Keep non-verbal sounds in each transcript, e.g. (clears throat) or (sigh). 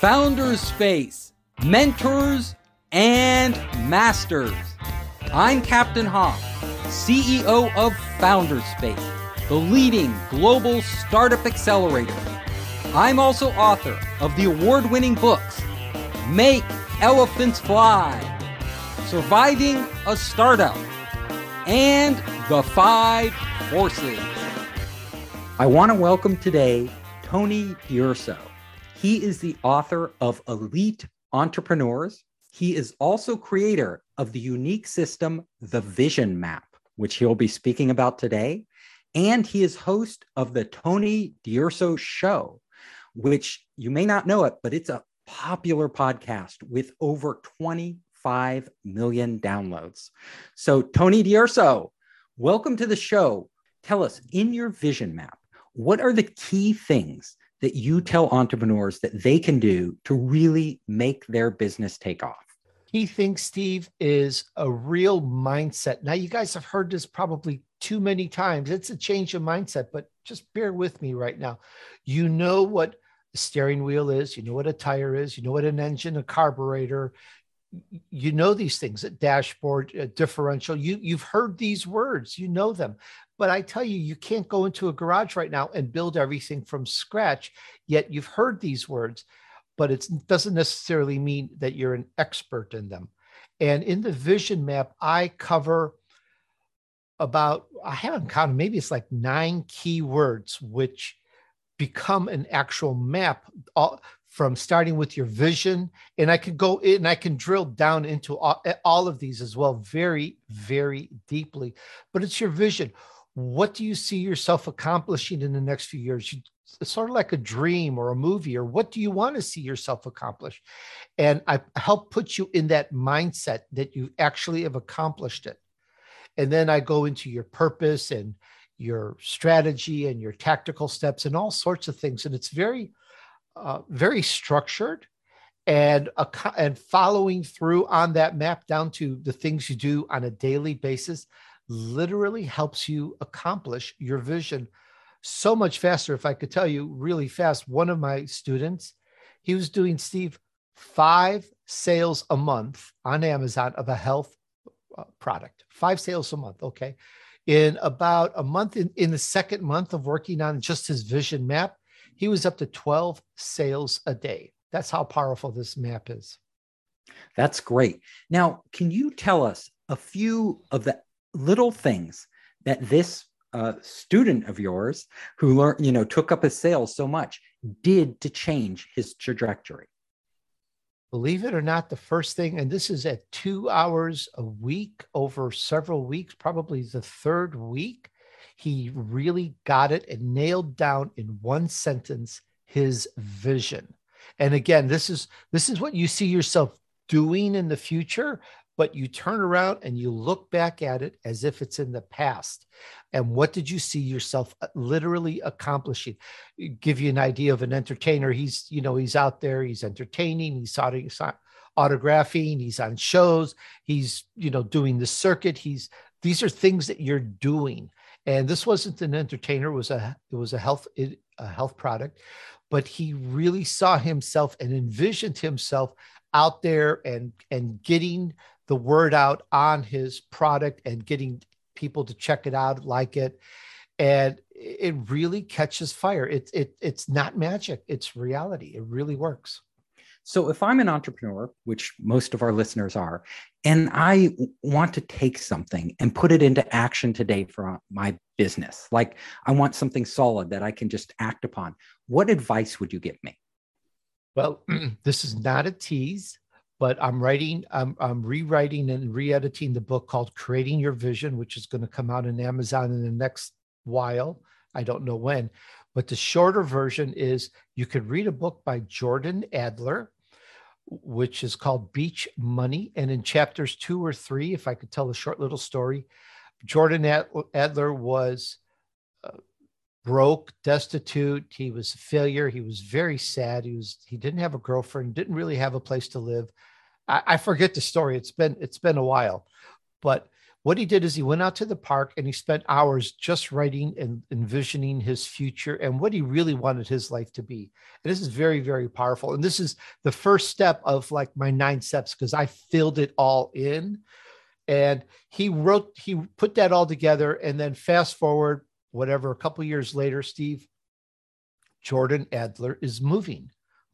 Founders Space, Mentors and Masters. I'm Captain Hoff, CEO of Founders Space, the leading global startup accelerator. I'm also author of the award winning books Make Elephants Fly, Surviving a Startup, and The Five Forces. I want to welcome today Tony D'Urso. He is the author of Elite Entrepreneurs. He is also creator of the unique system, the Vision Map, which he'll be speaking about today. And he is host of the Tony D'Urso Show, which you may not know it, but it's a popular podcast with over 25 million downloads. So, Tony D'Urso, welcome to the show. Tell us in your vision map, what are the key things that you tell entrepreneurs that they can do to really make their business take off? Key thing, Steve, is a real mindset. Now, you guys have heard this probably too many times. It's a change of mindset, but just bear with me right now. You know what a steering wheel is, you know what a tire is, you know what an engine, a carburetor, you know these things a dashboard a differential you you've heard these words you know them but i tell you you can't go into a garage right now and build everything from scratch yet you've heard these words but it doesn't necessarily mean that you're an expert in them. And in the vision map i cover about i haven't counted maybe it's like nine key words which become an actual map all, from starting with your vision. And i can go in and i can drill down into all, all, of these as well very very deeply. But it's your vision what do you see yourself accomplishing in the next few years? It's sort of like a dream or a movie or what do you want to see yourself accomplish? And i help put you in that mindset that you actually have accomplished it. And then i go into your purpose and your strategy and your tactical steps and all sorts of things. And it's very uh, very structured and and following through on that map down to the things you do on a daily basis literally helps you accomplish your vision so much faster if i could tell you really fast one of my students he was doing steve five sales a month on amazon of a health uh, product five sales a month okay in about a month in, in the second month of working on just his vision map he was up to 12 sales a day. That's how powerful this map is. That's great. Now, can you tell us a few of the little things that this uh, student of yours who learned, you know, took up his sales so much did to change his trajectory? Believe it or not, the first thing, and this is at two hours a week over several weeks, probably the third week, he really got it and nailed down in one sentence his vision. And again, this is this is what you see yourself doing in the future, but you turn around and you look back at it as if it's in the past. And what did you see yourself uh, literally accomplishing? Give you an idea of an entertainer. He's, you know, he's out there, he's entertaining, he's autographing, he's on shows, he's, you know, doing the circuit. He's these are things that you're doing and this wasn't an entertainer; it was a it was a health a health product, but he really saw himself and envisioned himself out there and and getting the word out on his product and getting people to check it out, like it, and it really catches fire. It's it it's not magic; it's reality. It really works. So if I'm an entrepreneur, which most of our listeners are, and I want to take something and put it into action today for my business, like I want something solid that I can just act upon, what advice would you give me? Well, (clears throat) this is not a tease, but I'm writing, I'm, I'm rewriting and re-editing the book called Creating Your Vision, which is going to come out in Amazon in the next while. I don't know when, but the shorter version is you could read a book by Jordan Adler which is called Beach Money. And in chapters two or three, if I could tell a short little story, Jordan Adler was uh, broke, destitute. He was a failure. He was very sad. He was he didn't have a girlfriend, didn't really have a place to live. I, I forget the story. It's been it's been a while, but what he did is he went out to the park and he spent hours just writing and envisioning his future and what he really wanted his life to be. And this is very, very powerful. And this is the first step of like my nine steps because I filled it all in. And he wrote, he put that all together. And then fast forward, whatever, a couple years later, Steve, Jordan Adler is moving.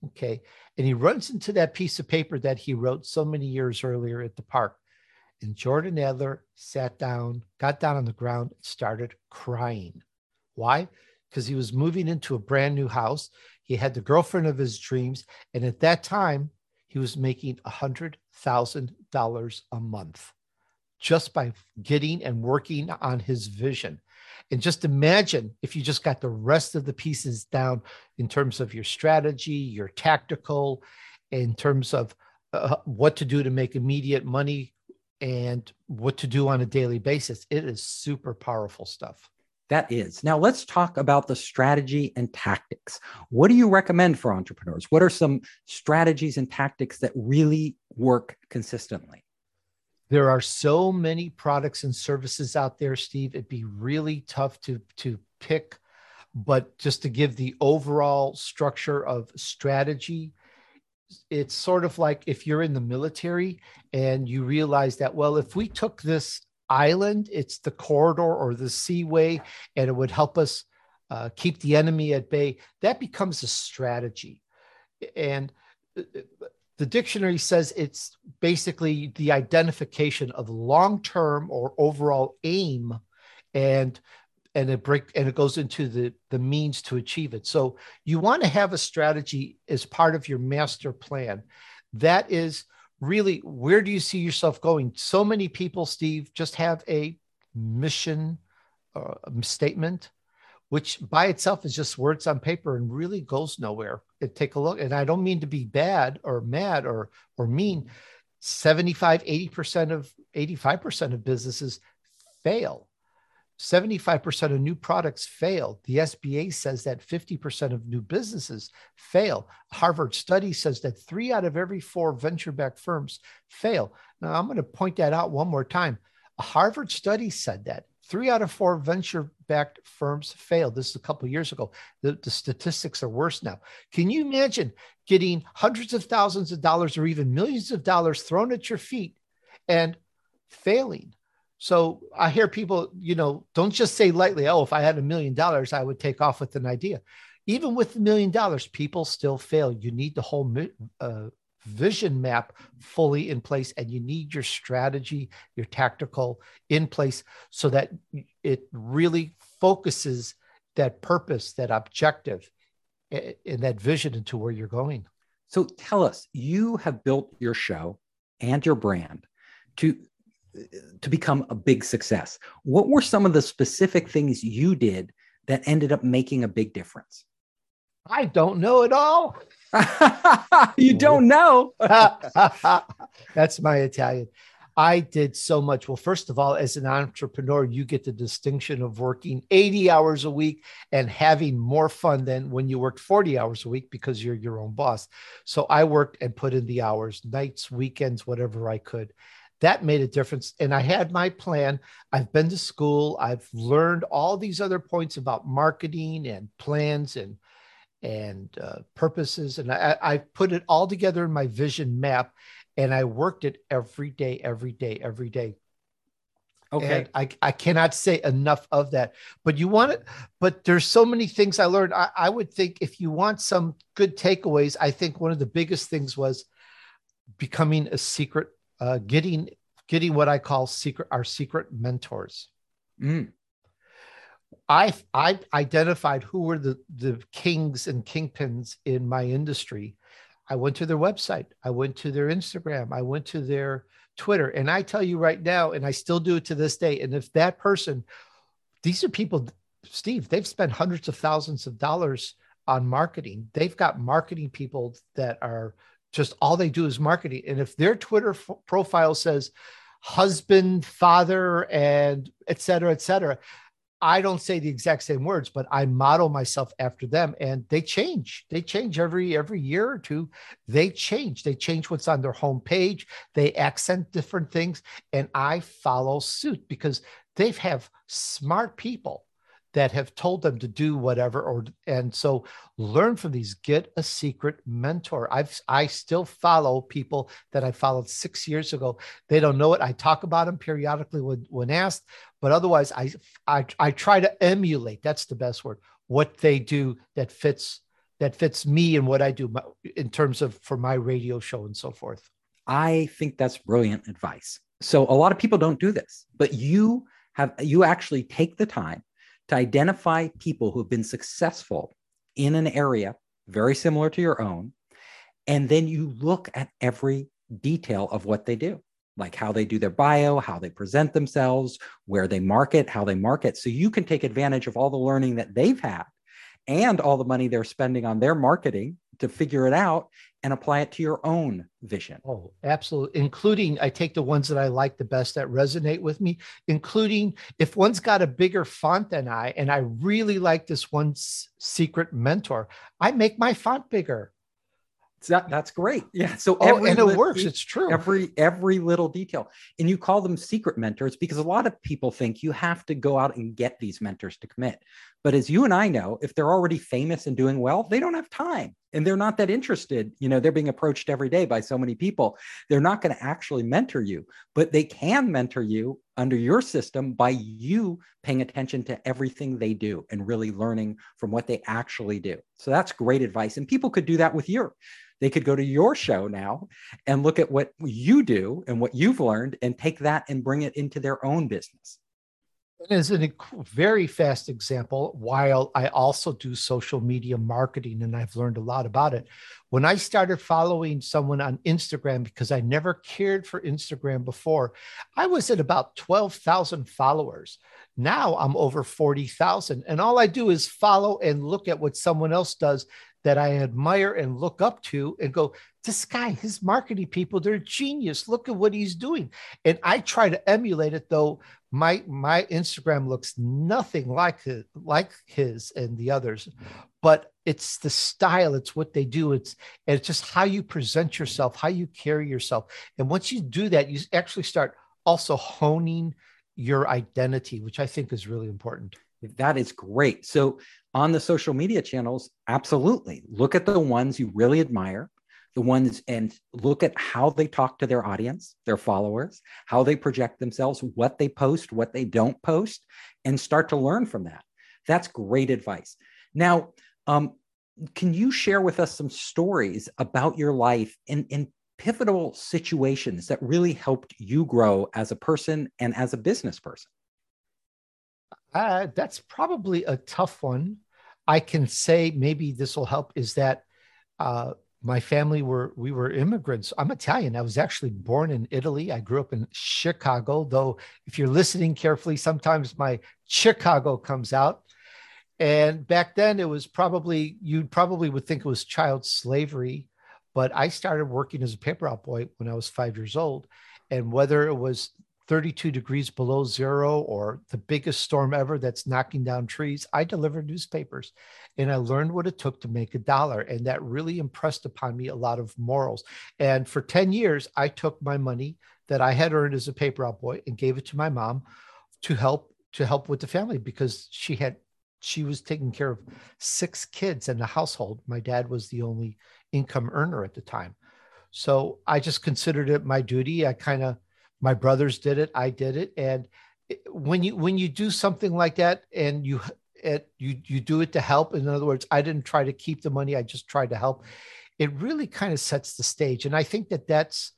Okay. And he runs into that piece of paper that he wrote so many years earlier at the park. And Jordan Adler sat down, got down on the ground, started crying. Why? Because he was moving into a brand new house. He had the girlfriend of his dreams. And at that time, he was making $100,000 a month just by getting and working on his vision. And just imagine if you just got the rest of the pieces down in terms of your strategy, your tactical, in terms of uh, what to do to make immediate money and what to do on a daily basis. It is super powerful stuff. That is. Now let's talk about the strategy and tactics. What do you recommend for entrepreneurs? What are some strategies and tactics that really work consistently? There are so many products and services out there, Steve. It'd be really tough to to pick, but just to give the overall structure of strategy, it's sort of like if you're in the military and you realize that well if we took this island it's the corridor or the seaway and it would help us uh, keep the enemy at bay that becomes a strategy and uh, the dictionary says it's basically the identification of long-term or overall aim and and it break and it goes into the the means to achieve it. So you want to have a strategy as part of your master plan. That is really where do you see yourself going? So many people steve just have a mission uh, statement which by itself is just words on paper and really goes nowhere take a look and i don't mean to be bad or mad or or mean mm-hmm. 75 80% of 85% of businesses fail 75% of new products fail. The SBA says that 50% of new businesses fail. Harvard study says that three out of every four venture backed firms fail. Now, I'm going to point that out one more time. A Harvard study said that three out of four venture backed firms failed. This is a couple years ago. The, the statistics are worse now. Can you imagine getting hundreds of thousands of dollars or even millions of dollars thrown at your feet and failing? So I hear people, you know, don't just say lightly, oh, if I had a million dollars, I would take off with an idea. Even with a million dollars, people still fail. You need the whole uh, vision map fully in place, and you need your strategy, your tactical in place so that it really focuses that purpose, that objective, and that vision into where you're going. So tell us, you have built your show and your brand to to become a big success. What were some of the specific things you did that ended up making a big difference? I don't know at all. (laughs) you don't know. (laughs) That's my Italian. I did so much. Well, first of all, as an entrepreneur, you get the distinction of working 80 hours a week and having more fun than when you worked 40 hours a week because you're your own boss. So I worked and put in the hours, nights, weekends, whatever I could that made a difference. And I had my plan. I've been to school. I've learned all these other points about marketing and plans and and uh, purposes. And I, I put it all together in my vision map, and I worked it every day, every day, every day. Okay. And I, I cannot say enough of that. But you want it, but there's so many things I learned. I, I would think if you want some good takeaways, I think one of the biggest things was becoming a secret uh, getting getting what I call secret our secret mentors. Mm. I I identified who were the the kings and kingpins in my industry. I went to their website. I went to their Instagram. I went to their Twitter. And I tell you right now, and I still do it to this day. And if that person, these are people, Steve, they've spent hundreds of thousands of dollars on marketing. They've got marketing people that are just all they do is marketing. And if their Twitter f- profile says husband, father, and et cetera, et cetera, I don't say the exact same words, but I model myself after them and they change. They change every every year or two. They change. They change what's on their homepage. They accent different things and I follow suit because they have smart people that have told them to do whatever or and so learn from these get a secret mentor. I've i still follow people that i followed six years ago. They don't know it. I talk about them periodically when, when asked but otherwise I, I i try to emulate that's the best word what they do that fits that fits me and what i do in terms of for my radio show and so forth. I think that's brilliant advice. So a lot of people don't do this but you have you actually take the time to identify people who have been successful in an area very similar to your own. And then you look at every detail of what they do, like how they do their bio, how they present themselves, where they market, how they market. So you can take advantage of all the learning that they've had and all the money they're spending on their marketing to figure it out and apply it to your own vision. Oh, absolutely. Including, I take the ones that I like the best that resonate with me, including if one's got a bigger font than I, and I really like this one's secret mentor, I make my font bigger. That, that's great. Yeah. So oh, every and it works. It's true. Every every little detail, and you call them secret mentors because a lot of people think you have to go out and get these mentors to commit. But as you and I know, if they're already famous and doing well, they don't have time, and they're not that interested. You know, they're being approached every day by so many people. They're not going to actually mentor you, but they can mentor you under your system by you paying attention to everything they do and really learning from what they actually do. So that's great advice, and people could do that with your they could go to your show now and look at what you do and what you've learned and take that and bring it into their own business. As a very fast example, while I also do social media marketing and I've learned a lot about it, when I started following someone on Instagram, because I never cared for Instagram before, I was at about 12,000 followers. Now I'm over 40,000. And all I do is follow and look at what someone else does that I admire and look up to and go, this guy, his marketing people, they're genius. Look at what he's doing. And I try to emulate it though. My my Instagram looks nothing like his, like his and the others, but it's the style, it's what they do. It's it's just how you present yourself, how you carry yourself. And once you do that, you actually start also honing your identity, which I think is really important. That is great. So on the social media channels, absolutely. Look at the ones you really admire, the ones and look at how they talk to their audience, their followers, how they project themselves, what they post, what they don't post, and start to learn from that. That's great advice. Now, um, can you share with us some stories about your life in, in pivotal situations that really helped you grow as a person and as a business person? Uh, that's probably a tough one. I can say maybe this will help is that uh, my family were we were immigrants. I'm Italian. I was actually born in Italy. I grew up in Chicago, though if you're listening carefully, sometimes my Chicago comes out. And back then it was probably you probably would think it was child slavery, but I started working as a paper route boy when I was five years old. And whether it was 32 degrees below zero or the biggest storm ever that's knocking down trees, I delivered newspapers and I learned what it took to make a dollar. And that really impressed upon me a lot of morals. And for 10 years, I took my money that I had earned as a paper route boy and gave it to my mom to help to help with the family because she had she was taking care of six kids in the household. My dad was the only income earner at the time. So I just considered it my duty. I kind of my brothers did it i did it. And when you when you do something like that and you it, you you do it to help in other words i didn't try to keep the money i just tried to help it really kind of sets the stage. And i think that that's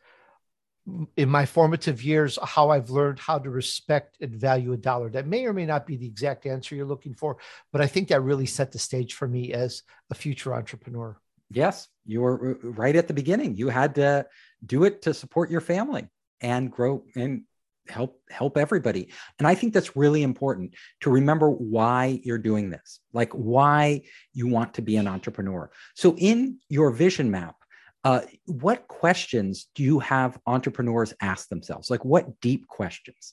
mm, in my formative years how i've learned how to respect and value a dollar. That may or may not be the exact answer you're looking for but i think that really set the stage for me as a future entrepreneur. Yes you were uh, right at the beginning. You had to do it to support your family and grow and help help everybody. And i think that's really important to remember why you're doing this like why you want to be an entrepreneur. So in your vision map uh, what questions do you have entrepreneurs ask themselves? Like what deep questions?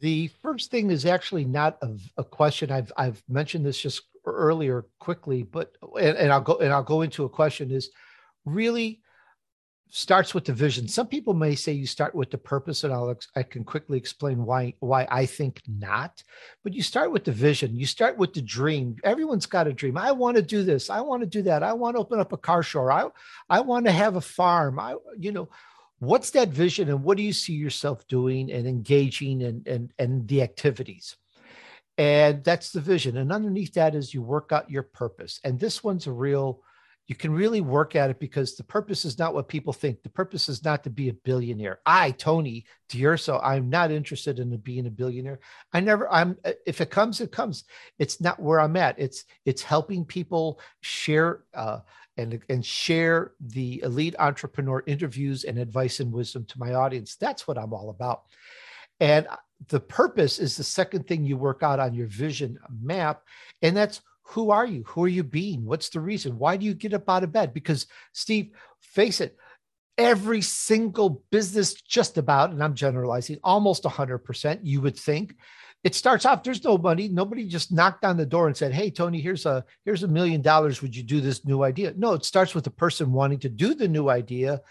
The first thing is actually not a, a question. I've I've mentioned this just earlier quickly, but and, and I'll go and I'll go into a question is really starts with the vision. Some people may say you start with the purpose, and I'll I can quickly explain why why I think not. But you start with the vision. You start with the dream. Everyone's got a dream. I want to do this. I want to do that. I want to open up a car show. I I want to have a farm. I you know what's that vision and what do you see yourself doing and engaging and and and the activities and that's the vision and underneath that is you work out your purpose and this one's a real you can really work at it because the purpose is not what people think. The purpose is not to be a billionaire. I, Tony D'Urso, I'm not interested in being a billionaire. I never, I'm, if it comes, it comes. It's not where I'm at. It's, it's helping people share, uh, and, and share the elite entrepreneur interviews and advice and wisdom to my audience. That's what I'm all about. And the purpose is the second thing you work out on your vision map. And that's who are you? Who are you being? What's the reason? Why do you get up out of bed? Because, Steve, face it, every single business, just about, and I'm generalizing, almost 100%, you would think. It starts off, there's no money. Nobody just knocked on the door and said, Hey, Tony, here's a here's a million dollars. Would you do this new idea? No, it starts with the person wanting to do the new idea,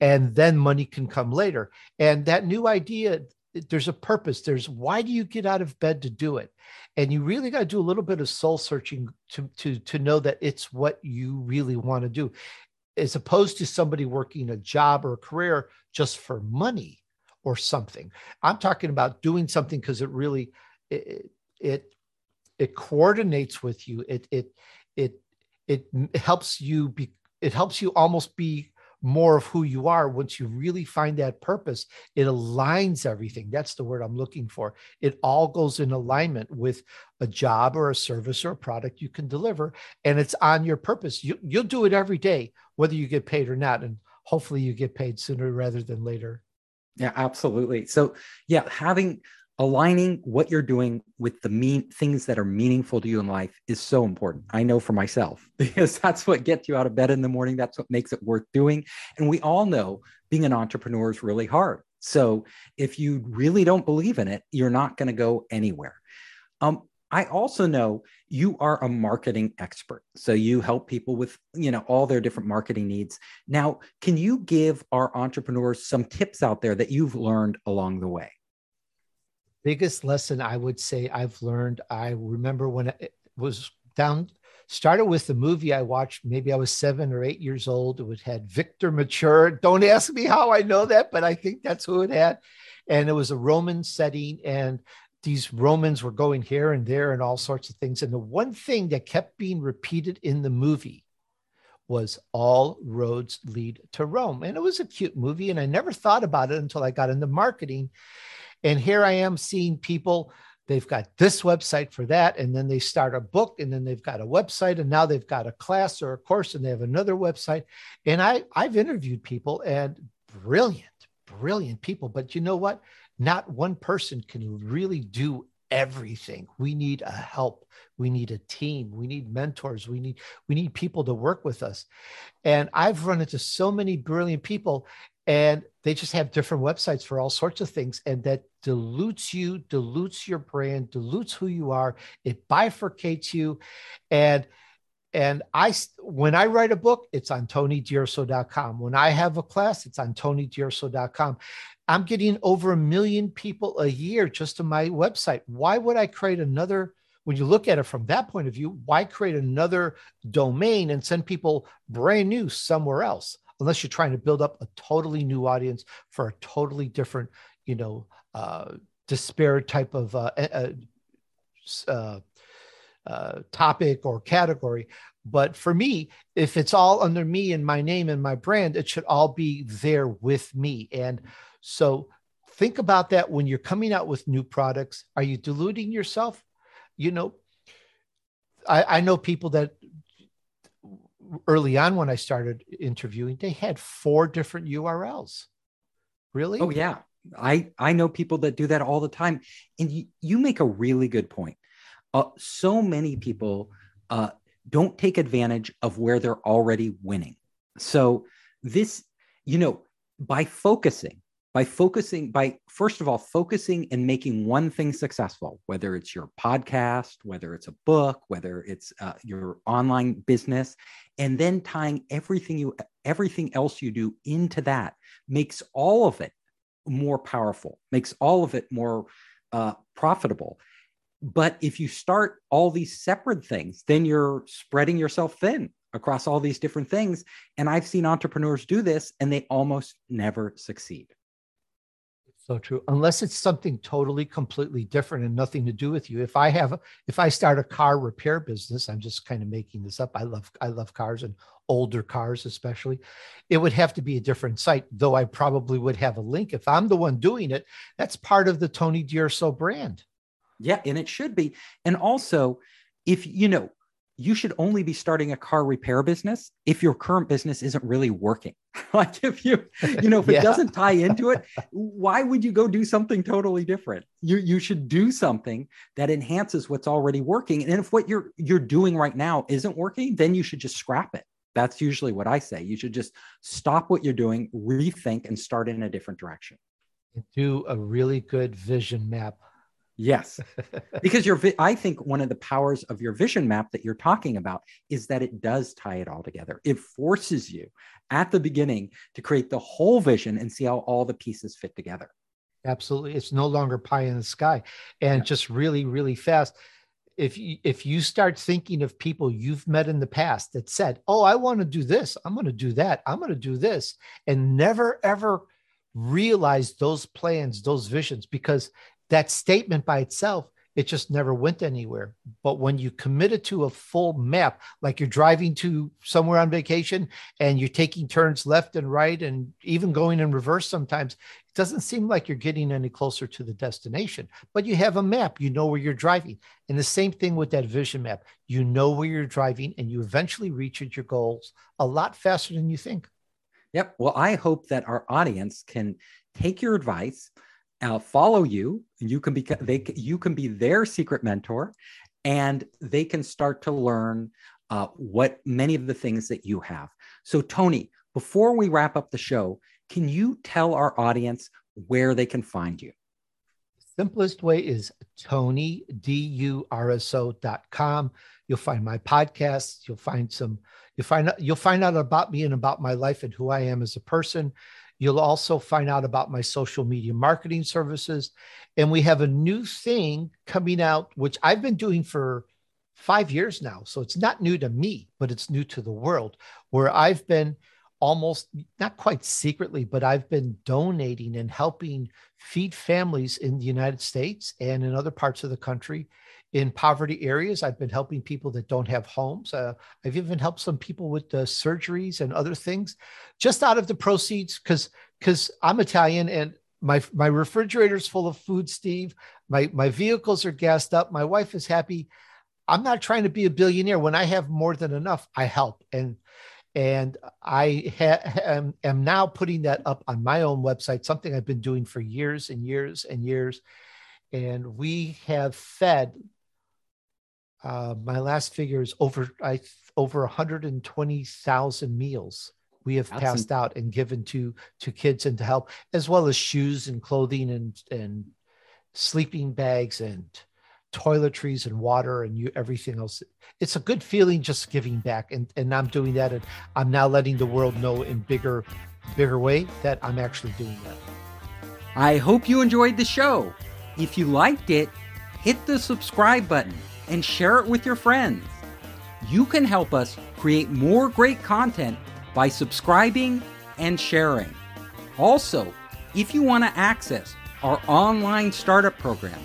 and then money can come later. And that new idea there's a purpose. There's why do you get out of bed to do it? And you really got to do a little bit of soul searching to to to know that it's what you really want to do as opposed to somebody working a job or a career just for money or something. I'm talking about doing something because it really it, it it coordinates with you. It it it it helps you be it helps you almost be more of who you are once you really find that purpose it aligns everything. That's the word i'm looking for. It all goes in alignment with a job or a service or a product you can deliver and it's on your purpose. You, you'll do it every day whether you get paid or not and hopefully you get paid sooner rather than later. Yeah absolutely. So yeah having aligning what you're doing with the mean things that are meaningful to you in life is so important. I know for myself (laughs) because that's what gets you out of bed in the morning. That's what makes it worth doing. And we all know being an entrepreneur is really hard. So if you really don't believe in it, you're not going to go anywhere. Um, I also know you are a marketing expert. So you help people with, you know, all their different marketing needs. Now, can you give our entrepreneurs some tips out there that you've learned along the way? Biggest lesson I would say I've learned. I remember when it was down, started with the movie I watched. Maybe I was seven or eight years old. It had Victor Mature. Don't ask me how I know that, but I think that's who it had. And it was a Roman setting, and these Romans were going here and there and all sorts of things. And the one thing that kept being repeated in the movie was all roads lead to Rome. And it was a cute movie. And I never thought about it until I got into marketing. And here I am seeing people, they've got this website for that. And then they start a book and then they've got a website and now they've got a class or a course and they have another website. And I, I've interviewed people and brilliant, brilliant people. But you know what? Not one person can really do everything we need a help we need a team we need mentors we need we need people to work with us and i've run into so many brilliant people and they just have different websites for all sorts of things. And that dilutes you dilutes your brand dilutes who you are. It bifurcates you. And and i when i write a book it's on tonydurso.com when i have a class it's on tonydurso.com i'm getting over a million people a year just to my website. Why would i create another when you look at it from that point of view why create another domain and send people brand new somewhere else unless you're trying to build up a totally new audience for a totally different, you know, uh, disparate type of uh, uh, uh, topic or category. But for me, if it's all under me and my name and my brand, it should all be there with me. And so think about that when you're coming out with new products. Are you diluting yourself? You know, I, I know people that early on when I started interviewing, they had four different URLs. Really? Oh yeah. I I know people that do that all the time. And you, you make a really good point. Uh, so many people uh, don't take advantage of where they're already winning. So this, you know, by focusing by focusing by first of all focusing and making one thing successful whether it's your podcast whether it's a book whether it's uh, your online business and then tying everything you everything else you do into that makes all of it more powerful makes all of it more uh, profitable. But if you start all these separate things then you're spreading yourself thin across all these different things. And i've seen entrepreneurs do this and they almost never succeed so true. Unless it's something totally, completely different and nothing to do with you. If I have, if I start a car repair business, I'm just kind of making this up. I love, I love cars and older cars, especially. It would have to be a different site, though. I probably would have a link if I'm the one doing it. That's part of the Tony D'Urso brand. Yeah, and it should be. And also, if you know, you should only be starting a car repair business if your current business isn't really working. (laughs) like if you, you know, if (laughs) yeah. it doesn't tie into it, why would you go do something totally different? You you should do something that enhances what's already working. And if what you're you're doing right now isn't working, then you should just scrap it. That's usually what I say. You should just stop what you're doing, rethink, and start in a different direction. Do a really good vision map Yes. (laughs) because your vi- I think one of the powers of your vision map that you're talking about is that it does tie it all together. It forces you at the beginning to create the whole vision and see how all the pieces fit together. Absolutely. It's no longer pie in the sky. And yeah. just really really fast if you, if you start thinking of people you've met in the past that said, "Oh, I want to do this. I'm going to do that. I'm going to do this." And never ever realize those plans, those visions because that statement by itself it just never went anywhere. But when you committed to a full map like you're driving to somewhere on vacation and you're taking turns left and right and even going in reverse sometimes it doesn't seem like you're getting any closer to the destination. But you have a map you know where you're driving. And the same thing with that vision map. You know where you're driving and you eventually reach your goals a lot faster than you think. Yep. Well i hope that our audience can take your advice uh, follow you you can be they you can be their secret mentor and they can start to learn uh, what many of the things that you have. So tony before we wrap up the show can you tell our audience where they can find you? Simplest way is tonydurso.com you'll find my podcasts. You'll find some you'll find you'll find out about me and about my life and who i am as a person You'll also find out about my social media marketing services. And we have a new thing coming out, which I've been doing for five years now. So it's not new to me, but it's new to the world, where I've been almost not quite secretly, but I've been donating and helping feed families in the United States and in other parts of the country in poverty areas. I've been helping people that don't have homes. Uh, I've even helped some people with uh, surgeries and other things, just out of the proceeds because because I'm Italian and my my refrigerator's full of food. Steve, my my vehicles are gassed up. My wife is happy. I'm not trying to be a billionaire. When I have more than enough, I help and. And I ha- am, am now putting that up on my own website, something I've been doing for years and years and years. And we have fed uh, my last figure is over I over 120,000 meals we have That's passed out and given to to kids and to help, as well as shoes and clothing and and sleeping bags and toiletries and water and you everything else. It's a good feeling just giving back, and and I'm doing that, and I'm now letting the world know in bigger bigger way that I'm actually doing that. I hope you enjoyed the show. If you liked it, hit the subscribe button and share it with your friends. You can help us create more great content by subscribing and sharing. Also, if you want to access our online startup program,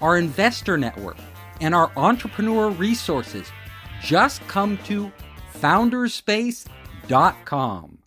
our investor network, and our entrepreneur resources, just come to founderspace.com.